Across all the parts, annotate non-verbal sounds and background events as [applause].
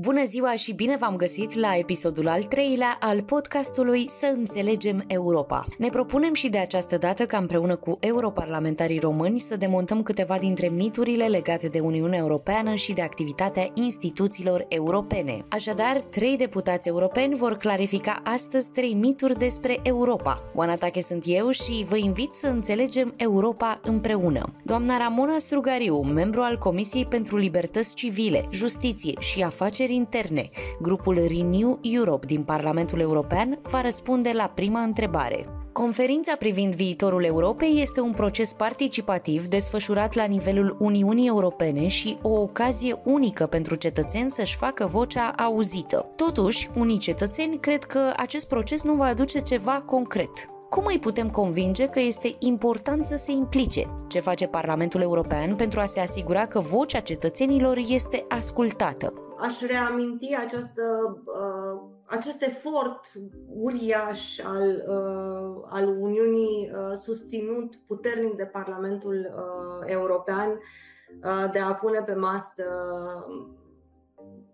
Bună ziua și bine v-am găsit la episodul al treilea al podcastului Să înțelegem Europa. Ne propunem și de această dată ca împreună cu europarlamentarii români să demontăm câteva dintre miturile legate de Uniunea Europeană și de activitatea instituțiilor europene. Așadar, trei deputați europeni vor clarifica astăzi trei mituri despre Europa. Oana Tache sunt eu și vă invit să înțelegem Europa împreună. Doamna Ramona Strugariu, membru al Comisiei pentru Libertăți Civile, Justiție și Afaceri Afaceri Interne, grupul Renew Europe din Parlamentul European va răspunde la prima întrebare. Conferința privind viitorul Europei este un proces participativ desfășurat la nivelul Uniunii Europene și o ocazie unică pentru cetățeni să-și facă vocea auzită. Totuși, unii cetățeni cred că acest proces nu va aduce ceva concret. Cum îi putem convinge că este important să se implice? Ce face Parlamentul European pentru a se asigura că vocea cetățenilor este ascultată? Aș reaminti această, uh, acest efort uriaș al, uh, al Uniunii uh, susținut puternic de Parlamentul uh, European uh, de a pune pe masă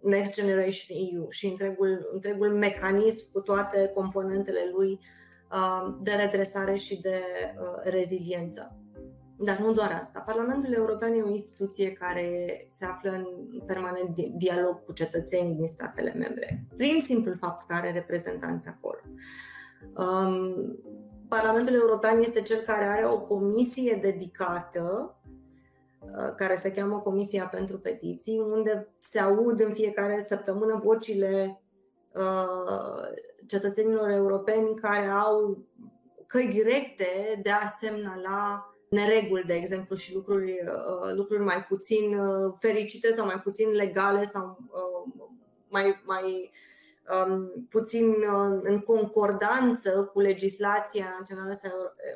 Next Generation EU și întregul, întregul mecanism cu toate componentele lui uh, de redresare și de uh, reziliență. Dar nu doar asta. Parlamentul European e o instituție care se află în permanent dialog cu cetățenii din statele membre, prin simplul fapt că are reprezentanți acolo. Um, Parlamentul European este cel care are o comisie dedicată uh, care se cheamă Comisia pentru Petiții, unde se aud în fiecare săptămână vocile uh, cetățenilor europeni care au căi directe de a semnala nereguli, de exemplu, și lucruri, uh, lucruri mai puțin uh, fericite sau mai puțin legale sau uh, mai, mai um, puțin uh, în concordanță cu legislația națională sau,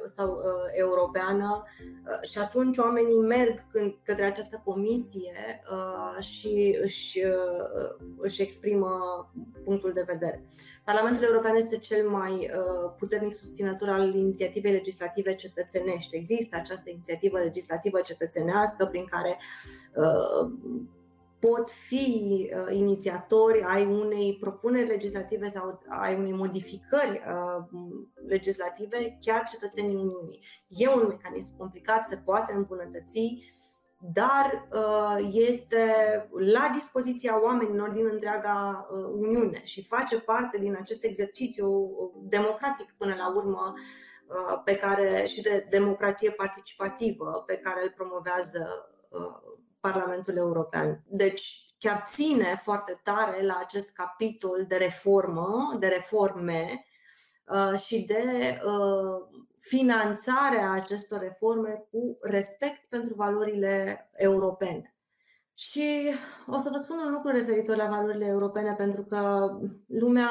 sau uh, europeană uh, și atunci oamenii merg când, către această comisie uh, și își, uh, își exprimă punctul de vedere. Parlamentul European este cel mai uh, puternic susținător al inițiativei legislative cetățenești. Există această inițiativă legislativă cetățenească prin care uh, pot fi uh, inițiatori ai unei propuneri legislative sau ai unei modificări uh, legislative, chiar cetățenii Uniunii. E un mecanism complicat, se poate îmbunătăți, dar uh, este la dispoziția oamenilor din întreaga uh, Uniune și face parte din acest exercițiu democratic până la urmă uh, pe care și de democrație participativă pe care îl promovează Parlamentul European. Deci chiar ține foarte tare la acest capitol de reformă, de reforme uh, și de uh, finanțarea acestor reforme cu respect pentru valorile europene. Și o să vă spun un lucru referitor la valorile europene, pentru că lumea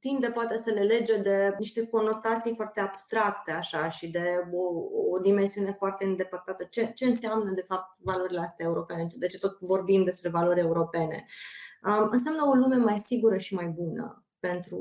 tinde poate să le lege de niște conotații foarte abstracte, așa, și de o, o dimensiune foarte îndepărtată. Ce, ce înseamnă, de fapt, valorile astea europene? De ce tot vorbim despre valori europene? Um, înseamnă o lume mai sigură și mai bună pentru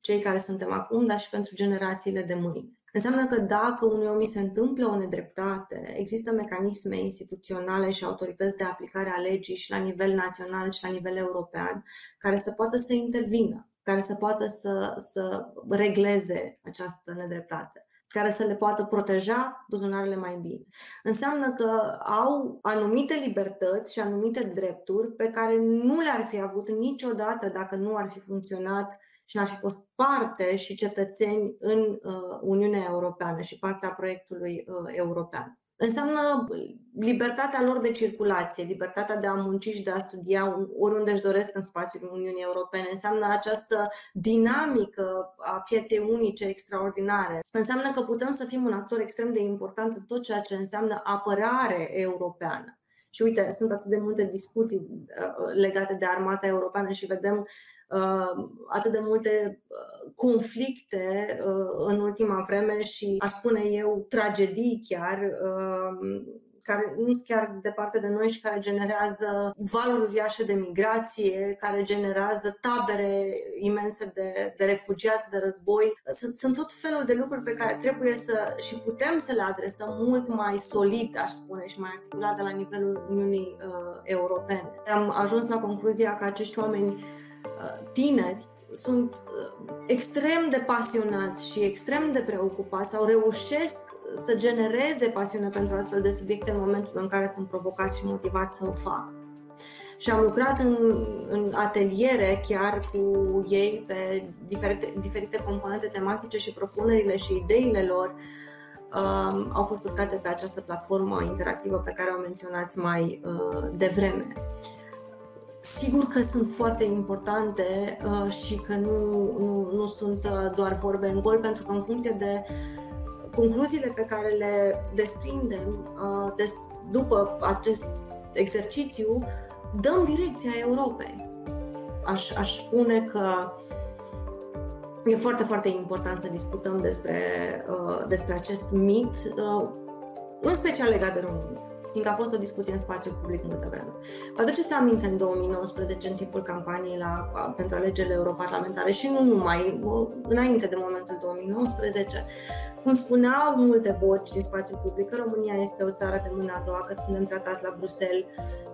cei care suntem acum, dar și pentru generațiile de mâine. Înseamnă că dacă unui om se întâmplă o nedreptate, există mecanisme instituționale și autorități de aplicare a legii și la nivel național și la nivel european care să poată să intervină, care să poată să, să regleze această nedreptate care să le poată proteja buzunarele mai bine. Înseamnă că au anumite libertăți și anumite drepturi pe care nu le-ar fi avut niciodată dacă nu ar fi funcționat și n-ar fi fost parte și cetățeni în uh, Uniunea Europeană și partea proiectului uh, european. Înseamnă libertatea lor de circulație, libertatea de a munci și de a studia oriunde își doresc în spațiul Uniunii Europene. Înseamnă această dinamică a pieței unice extraordinare. Înseamnă că putem să fim un actor extrem de important în tot ceea ce înseamnă apărare europeană. Și uite, sunt atât de multe discuții uh, legate de armata europeană și vedem uh, atât de multe uh, conflicte în ultima vreme și, aș spune eu, tragedii chiar care nu sunt chiar departe de noi și care generează valuri uriașe de migrație, care generează tabere imense de, de refugiați de război. Sunt, sunt tot felul de lucruri pe care trebuie să și putem să le adresăm mult mai solid, aș spune, și mai articulat de la nivelul Uniunii uh, Europene. Am ajuns la concluzia că acești oameni uh, tineri sunt uh, extrem de pasionați și extrem de preocupați sau reușesc să genereze pasiune pentru astfel de subiecte în momentul în care sunt provocați și motivați să o facă. Și am lucrat în, în ateliere chiar cu ei pe diferite, diferite componente tematice și propunerile și ideile lor uh, au fost urcate pe această platformă interactivă pe care o menționați mai uh, devreme. Sigur că sunt foarte importante uh, și că nu, nu, nu sunt uh, doar vorbe în gol, pentru că în funcție de concluziile pe care le desprindem uh, des, după acest exercițiu, dăm direcția Europei. Aș, aș spune că e foarte, foarte important să discutăm despre, uh, despre acest mit, uh, în special legat de România fiindcă a fost o discuție în spațiu public multă vreme. Vă aduceți aminte în 2019, în timpul campaniei la, pentru alegerile europarlamentare și nu numai, înainte de momentul 2019, cum spuneau multe voci din spațiul public că România este o țară de mâna a doua, că suntem tratați la Bruxelles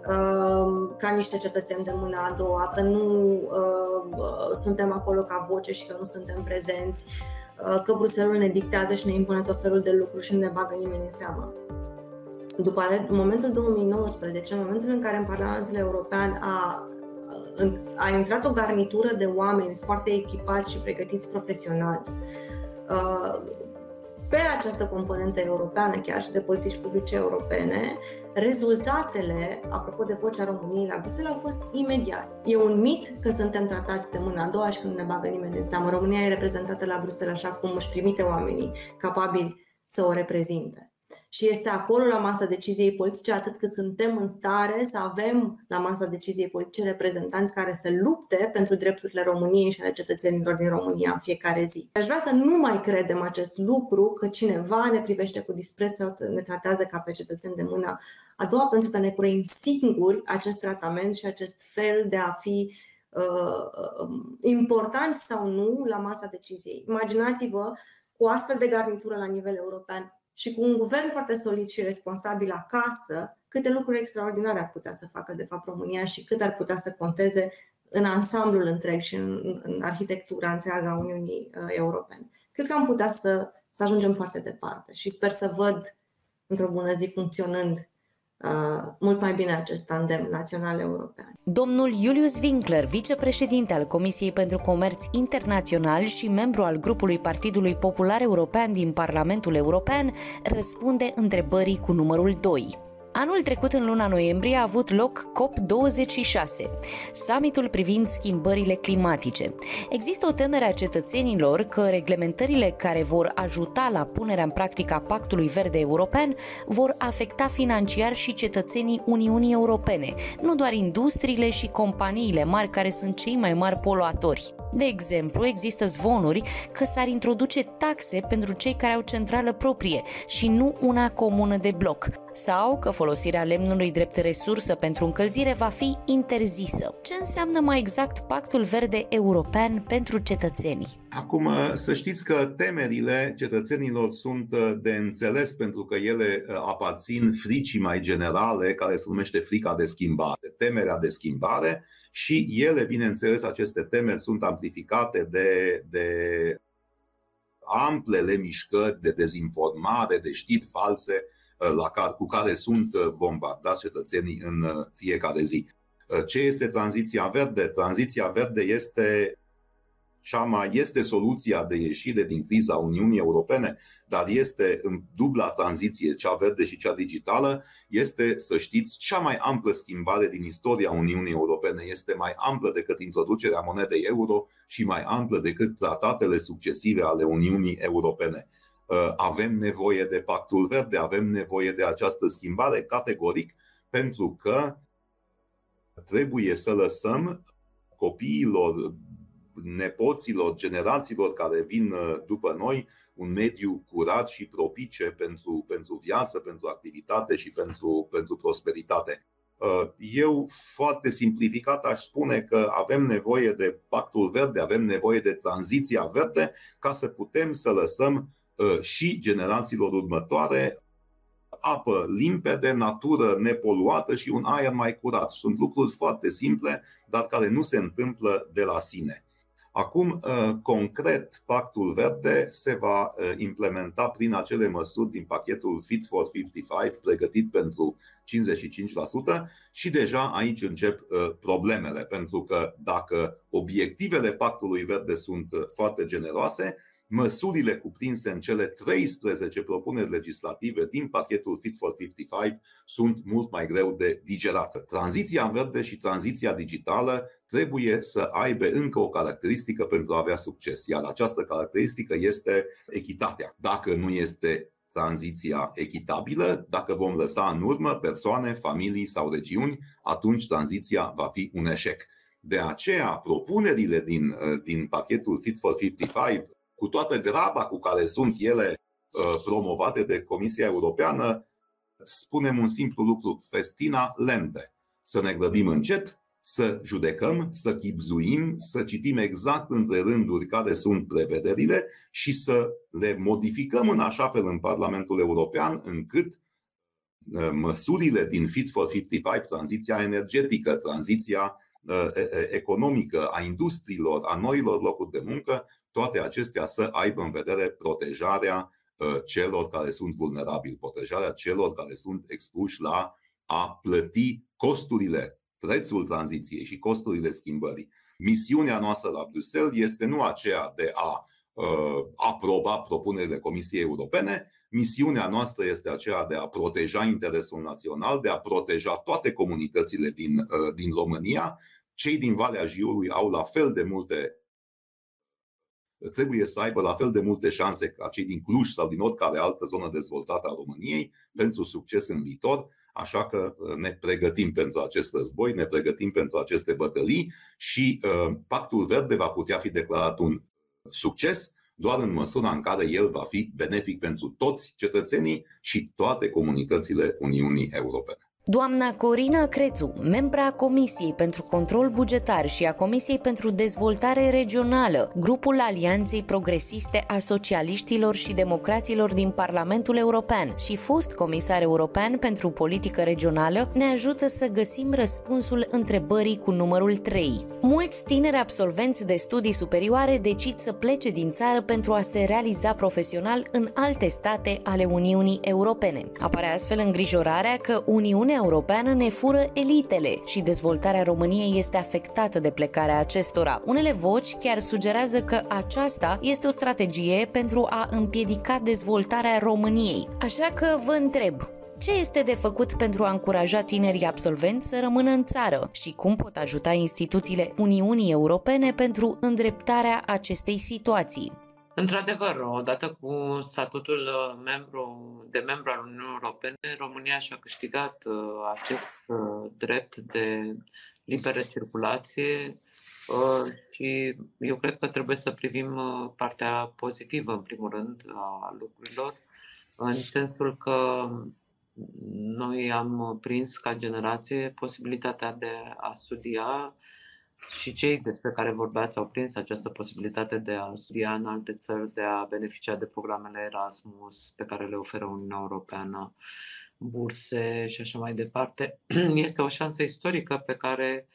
uh, ca niște cetățeni de mâna a doua, că nu uh, suntem acolo ca voce și că nu suntem prezenți, uh, că Bruxelles ne dictează și ne impune tot felul de lucruri și nu ne bagă nimeni în seamă după în momentul 2019, în momentul în care în Parlamentul European a, a intrat o garnitură de oameni foarte echipați și pregătiți profesional, uh, pe această componentă europeană, chiar și de politici publice europene, rezultatele, apropo de vocea României la Bruxelles, au fost imediat. E un mit că suntem tratați de mâna a doua și că nu ne bagă nimeni în seamă. România e reprezentată la Bruxelles așa cum își trimite oamenii capabili să o reprezinte și este acolo la masa deciziei politice atât cât suntem în stare să avem la masa deciziei politice reprezentanți care să lupte pentru drepturile României și ale cetățenilor din România în fiecare zi. Aș vrea să nu mai credem acest lucru că cineva ne privește cu dispreț sau ne tratează ca pe cetățeni de mână a doua pentru că ne curăim singuri acest tratament și acest fel de a fi uh, um, importanți sau nu la masa deciziei. Imaginați-vă cu astfel de garnitură la nivel european și cu un guvern foarte solid și responsabil acasă, câte lucruri extraordinare ar putea să facă, de fapt, România și cât ar putea să conteze în ansamblul întreg și în, în arhitectura întreaga a Uniunii uh, Europene. Cred că am putea să, să ajungem foarte departe și sper să văd într-o bună zi funcționând Uh, mult mai bine acest tandem național-european. Domnul Julius Winkler, vicepreședinte al Comisiei pentru Comerț Internațional și membru al grupului Partidului Popular European din Parlamentul European, răspunde întrebării cu numărul 2. Anul trecut, în luna noiembrie, a avut loc COP26, summitul privind schimbările climatice. Există o temere a cetățenilor că reglementările care vor ajuta la punerea în practică a Pactului Verde European vor afecta financiar și cetățenii Uniunii Europene, nu doar industriile și companiile mari care sunt cei mai mari poluatori. De exemplu, există zvonuri că s-ar introduce taxe pentru cei care au centrală proprie și nu una comună de bloc, sau că folosirea lemnului drept resursă pentru încălzire va fi interzisă. Ce înseamnă mai exact Pactul Verde European pentru cetățenii? Acum, să știți că temerile cetățenilor sunt uh, de înțeles pentru că ele uh, aparțin fricii mai generale, care se numește frica de schimbare, temerea de schimbare și ele, bineînțeles, aceste temeri sunt amplificate de, de amplele mișcări de dezinformare, de știri false uh, la care, cu care sunt uh, bombardați cetățenii în uh, fiecare zi. Ce este tranziția verde? Tranziția verde este cea mai este soluția de ieșire din criza Uniunii Europene, dar este în dubla tranziție, cea verde și cea digitală, este, să știți, cea mai amplă schimbare din istoria Uniunii Europene. Este mai amplă decât introducerea monedei euro și mai amplă decât tratatele succesive ale Uniunii Europene. Uh, avem nevoie de pactul verde, avem nevoie de această schimbare categoric, pentru că trebuie să lăsăm copiilor nepoților, generațiilor care vin după noi, un mediu curat și propice pentru, pentru viață, pentru activitate și pentru, pentru prosperitate. Eu, foarte simplificat, aș spune că avem nevoie de pactul verde, avem nevoie de tranziția verde ca să putem să lăsăm și generațiilor următoare apă limpede, natură nepoluată și un aer mai curat. Sunt lucruri foarte simple, dar care nu se întâmplă de la sine. Acum, uh, concret, Pactul Verde se va uh, implementa prin acele măsuri din pachetul Fit for 55 pregătit pentru 55% și deja aici încep uh, problemele, pentru că dacă obiectivele Pactului Verde sunt foarte generoase, măsurile cuprinse în cele 13 propuneri legislative din pachetul Fit for 55 sunt mult mai greu de digerat. Tranziția verde și tranziția digitală trebuie să aibă încă o caracteristică pentru a avea succes, iar această caracteristică este echitatea. Dacă nu este tranziția echitabilă, dacă vom lăsa în urmă persoane, familii sau regiuni, atunci tranziția va fi un eșec. De aceea, propunerile din, din pachetul Fit for 55 cu toată graba cu care sunt ele uh, promovate de Comisia Europeană, spunem un simplu lucru, festina lente. Să ne grăbim încet, să judecăm, să chipzuim, să citim exact între rânduri care sunt prevederile și să le modificăm în așa fel în Parlamentul European încât uh, măsurile din Fit for 55, tranziția energetică, tranziția uh, economică, a industriilor, a noilor locuri de muncă, toate acestea să aibă în vedere protejarea uh, celor care sunt vulnerabili, protejarea celor care sunt expuși la a plăti costurile, prețul tranziției și costurile schimbării. Misiunea noastră la Bruxelles este nu aceea de a uh, aproba propunerile Comisiei Europene, misiunea noastră este aceea de a proteja interesul național, de a proteja toate comunitățile din, uh, din România. Cei din Valea Jiului au la fel de multe trebuie să aibă la fel de multe șanse ca cei din Cluj sau din oricare altă zonă dezvoltată a României pentru succes în viitor. Așa că uh, ne pregătim pentru acest război, ne pregătim pentru aceste bătălii și uh, Pactul Verde va putea fi declarat un succes doar în măsura în care el va fi benefic pentru toți cetățenii și toate comunitățile Uniunii Europene. Doamna Corina Crețu, membra Comisiei pentru Control Bugetar și a Comisiei pentru Dezvoltare Regională, grupul Alianței Progresiste a Socialiștilor și Democraților din Parlamentul European și fost comisar european pentru politică regională, ne ajută să găsim răspunsul întrebării cu numărul 3. Mulți tineri absolvenți de studii superioare decid să plece din țară pentru a se realiza profesional în alte state ale Uniunii Europene. Apare astfel îngrijorarea că Uniunea Uniunea Europeană ne fură elitele și dezvoltarea României este afectată de plecarea acestora. Unele voci chiar sugerează că aceasta este o strategie pentru a împiedica dezvoltarea României. Așa că vă întreb, ce este de făcut pentru a încuraja tinerii absolvenți să rămână în țară și cum pot ajuta instituțiile Uniunii Europene pentru îndreptarea acestei situații? Într-adevăr, odată cu statutul uh, membru, de membru al Uniunii Europene, România și-a câștigat uh, acest uh, drept de liberă circulație și eu cred că trebuie să privim partea pozitivă, în primul rând, a lucrurilor, în sensul că noi am prins ca generație posibilitatea de a studia și cei despre care vorbeați au prins această posibilitate de a studia în alte țări, de a beneficia de programele Erasmus pe care le oferă Uniunea Europeană, burse și așa mai departe. [clears throat] Este o șansă istorică pe care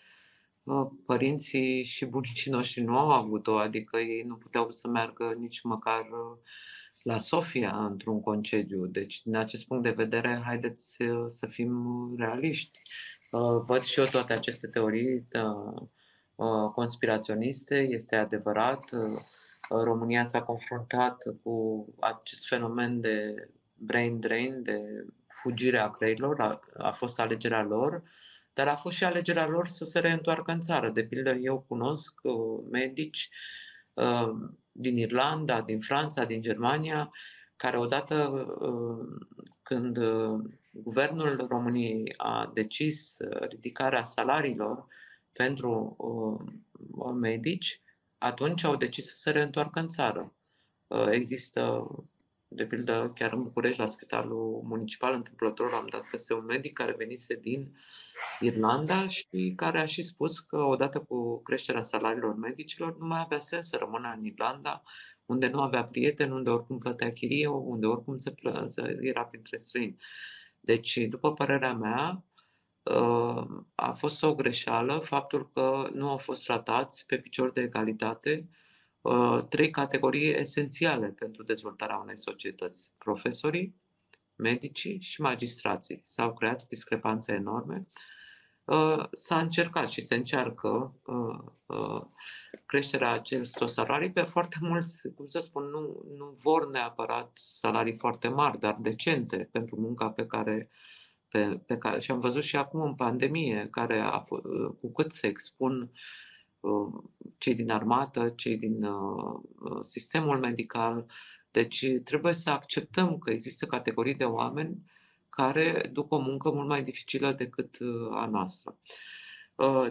uh, părinții și bunicii noștri nu au avut-o, adică ei nu puteau să meargă nici măcar uh, la Sofia într-un concediu. Deci, din acest punct de vedere, haideți uh, să fim realiști. Văd și eu toate aceste teorii Uh, conspiraționiste, este adevărat. Uh, România s-a confruntat cu acest fenomen de brain drain, de fugire a creierilor, a, a fost alegerea lor, dar a fost și alegerea lor să se reîntoarcă în țară. De pildă, eu cunosc uh, medici uh, din Irlanda, din Franța, din Germania, care odată uh, când uh, guvernul României a decis ridicarea salariilor pentru uh, medici, atunci au decis să se reîntoarcă în țară. Există de pildă, chiar în București, la spitalul municipal, întâmplător, am dat peste un medic care venise din Irlanda și care a și spus că odată cu creșterea salariilor medicilor nu mai avea sens să rămână în Irlanda, unde nu avea prieteni, unde oricum plătea chirie, unde oricum se, plă, se era printre străini. Deci, după părerea mea, ă, a fost o greșeală faptul că nu au fost tratați pe picior de egalitate Uh, trei categorii esențiale pentru dezvoltarea unei societăți. Profesorii, medicii și magistrații. S-au creat discrepanțe enorme. Uh, s-a încercat și se încearcă uh, creșterea acestor salarii pe foarte mulți, cum să spun, nu, nu vor neapărat salarii foarte mari, dar decente pentru munca pe care pe, pe care, și am văzut și acum în pandemie, care a, cu cât se expun uh, Uh, cei din armată, cei din uh, uh, sistemul medical. Deci trebuie să acceptăm că există categorii de oameni care duc o muncă mult mai dificilă decât a noastră.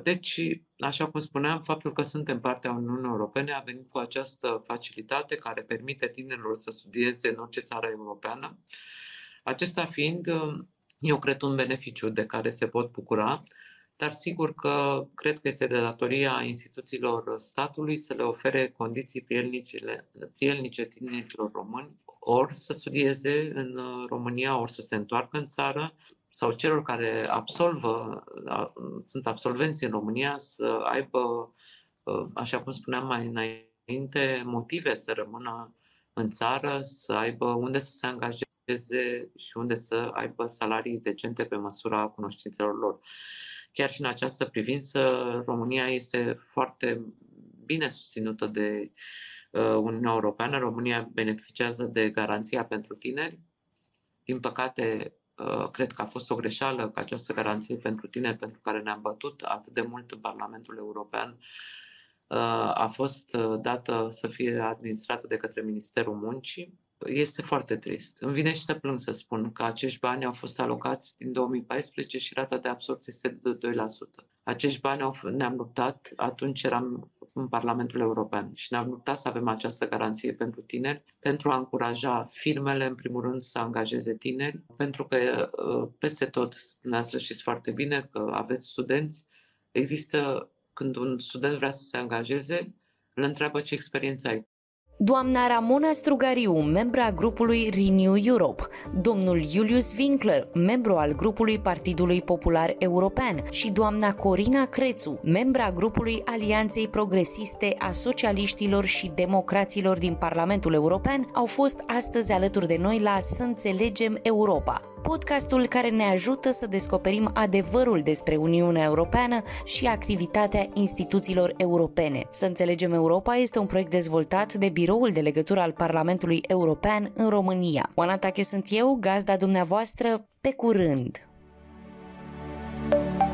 Deci, așa cum spuneam, faptul că suntem partea Uniunii Europene a venit cu această facilitate care permite tinerilor să studieze în orice țară europeană. Acesta fiind, eu cred, un beneficiu de care se pot bucura dar sigur că cred că este de datoria instituțiilor statului să le ofere condiții prielnice, prielnice tinerilor români, ori să studieze în România, ori să se întoarcă în țară, sau celor care absolvă, sunt absolvenți în România, să aibă, așa cum spuneam mai înainte, motive să rămână în țară, să aibă unde să se angajeze și unde să aibă salarii decente pe măsura cunoștințelor lor. Chiar și în această privință, România este foarte bine susținută de uh, Uniunea Europeană. România beneficiază de garanția pentru tineri. Din păcate, uh, cred că a fost o greșeală că această garanție pentru tineri, pentru care ne-am bătut atât de mult în Parlamentul European, uh, a fost dată să fie administrată de către Ministerul Muncii este foarte trist. Îmi vine și să plâng să spun că acești bani au fost alocați din 2014 și rata de absorție este de 2%. Acești bani au, ne-am luptat, atunci eram în Parlamentul European și ne-am luptat să avem această garanție pentru tineri, pentru a încuraja firmele, în primul rând, să angajeze tineri, pentru că uh, peste tot, dumneavoastră știți foarte bine că aveți studenți, există, când un student vrea să se angajeze, îl întreabă ce experiență ai, Doamna Ramona Strugariu, membra grupului Renew Europe, domnul Julius Winkler, membru al grupului Partidului Popular European. Și doamna Corina Crețu, membra grupului Alianței Progresiste a Socialiștilor și Democraților din Parlamentul European, au fost astăzi alături de noi la Să înțelegem Europa, podcastul care ne ajută să descoperim adevărul despre Uniunea Europeană și activitatea instituțiilor europene. Să înțelegem Europa este un proiect dezvoltat de Biroul de Legătură al Parlamentului European în România. Oana Tache sunt eu, gazda dumneavoastră, pe curând! thank you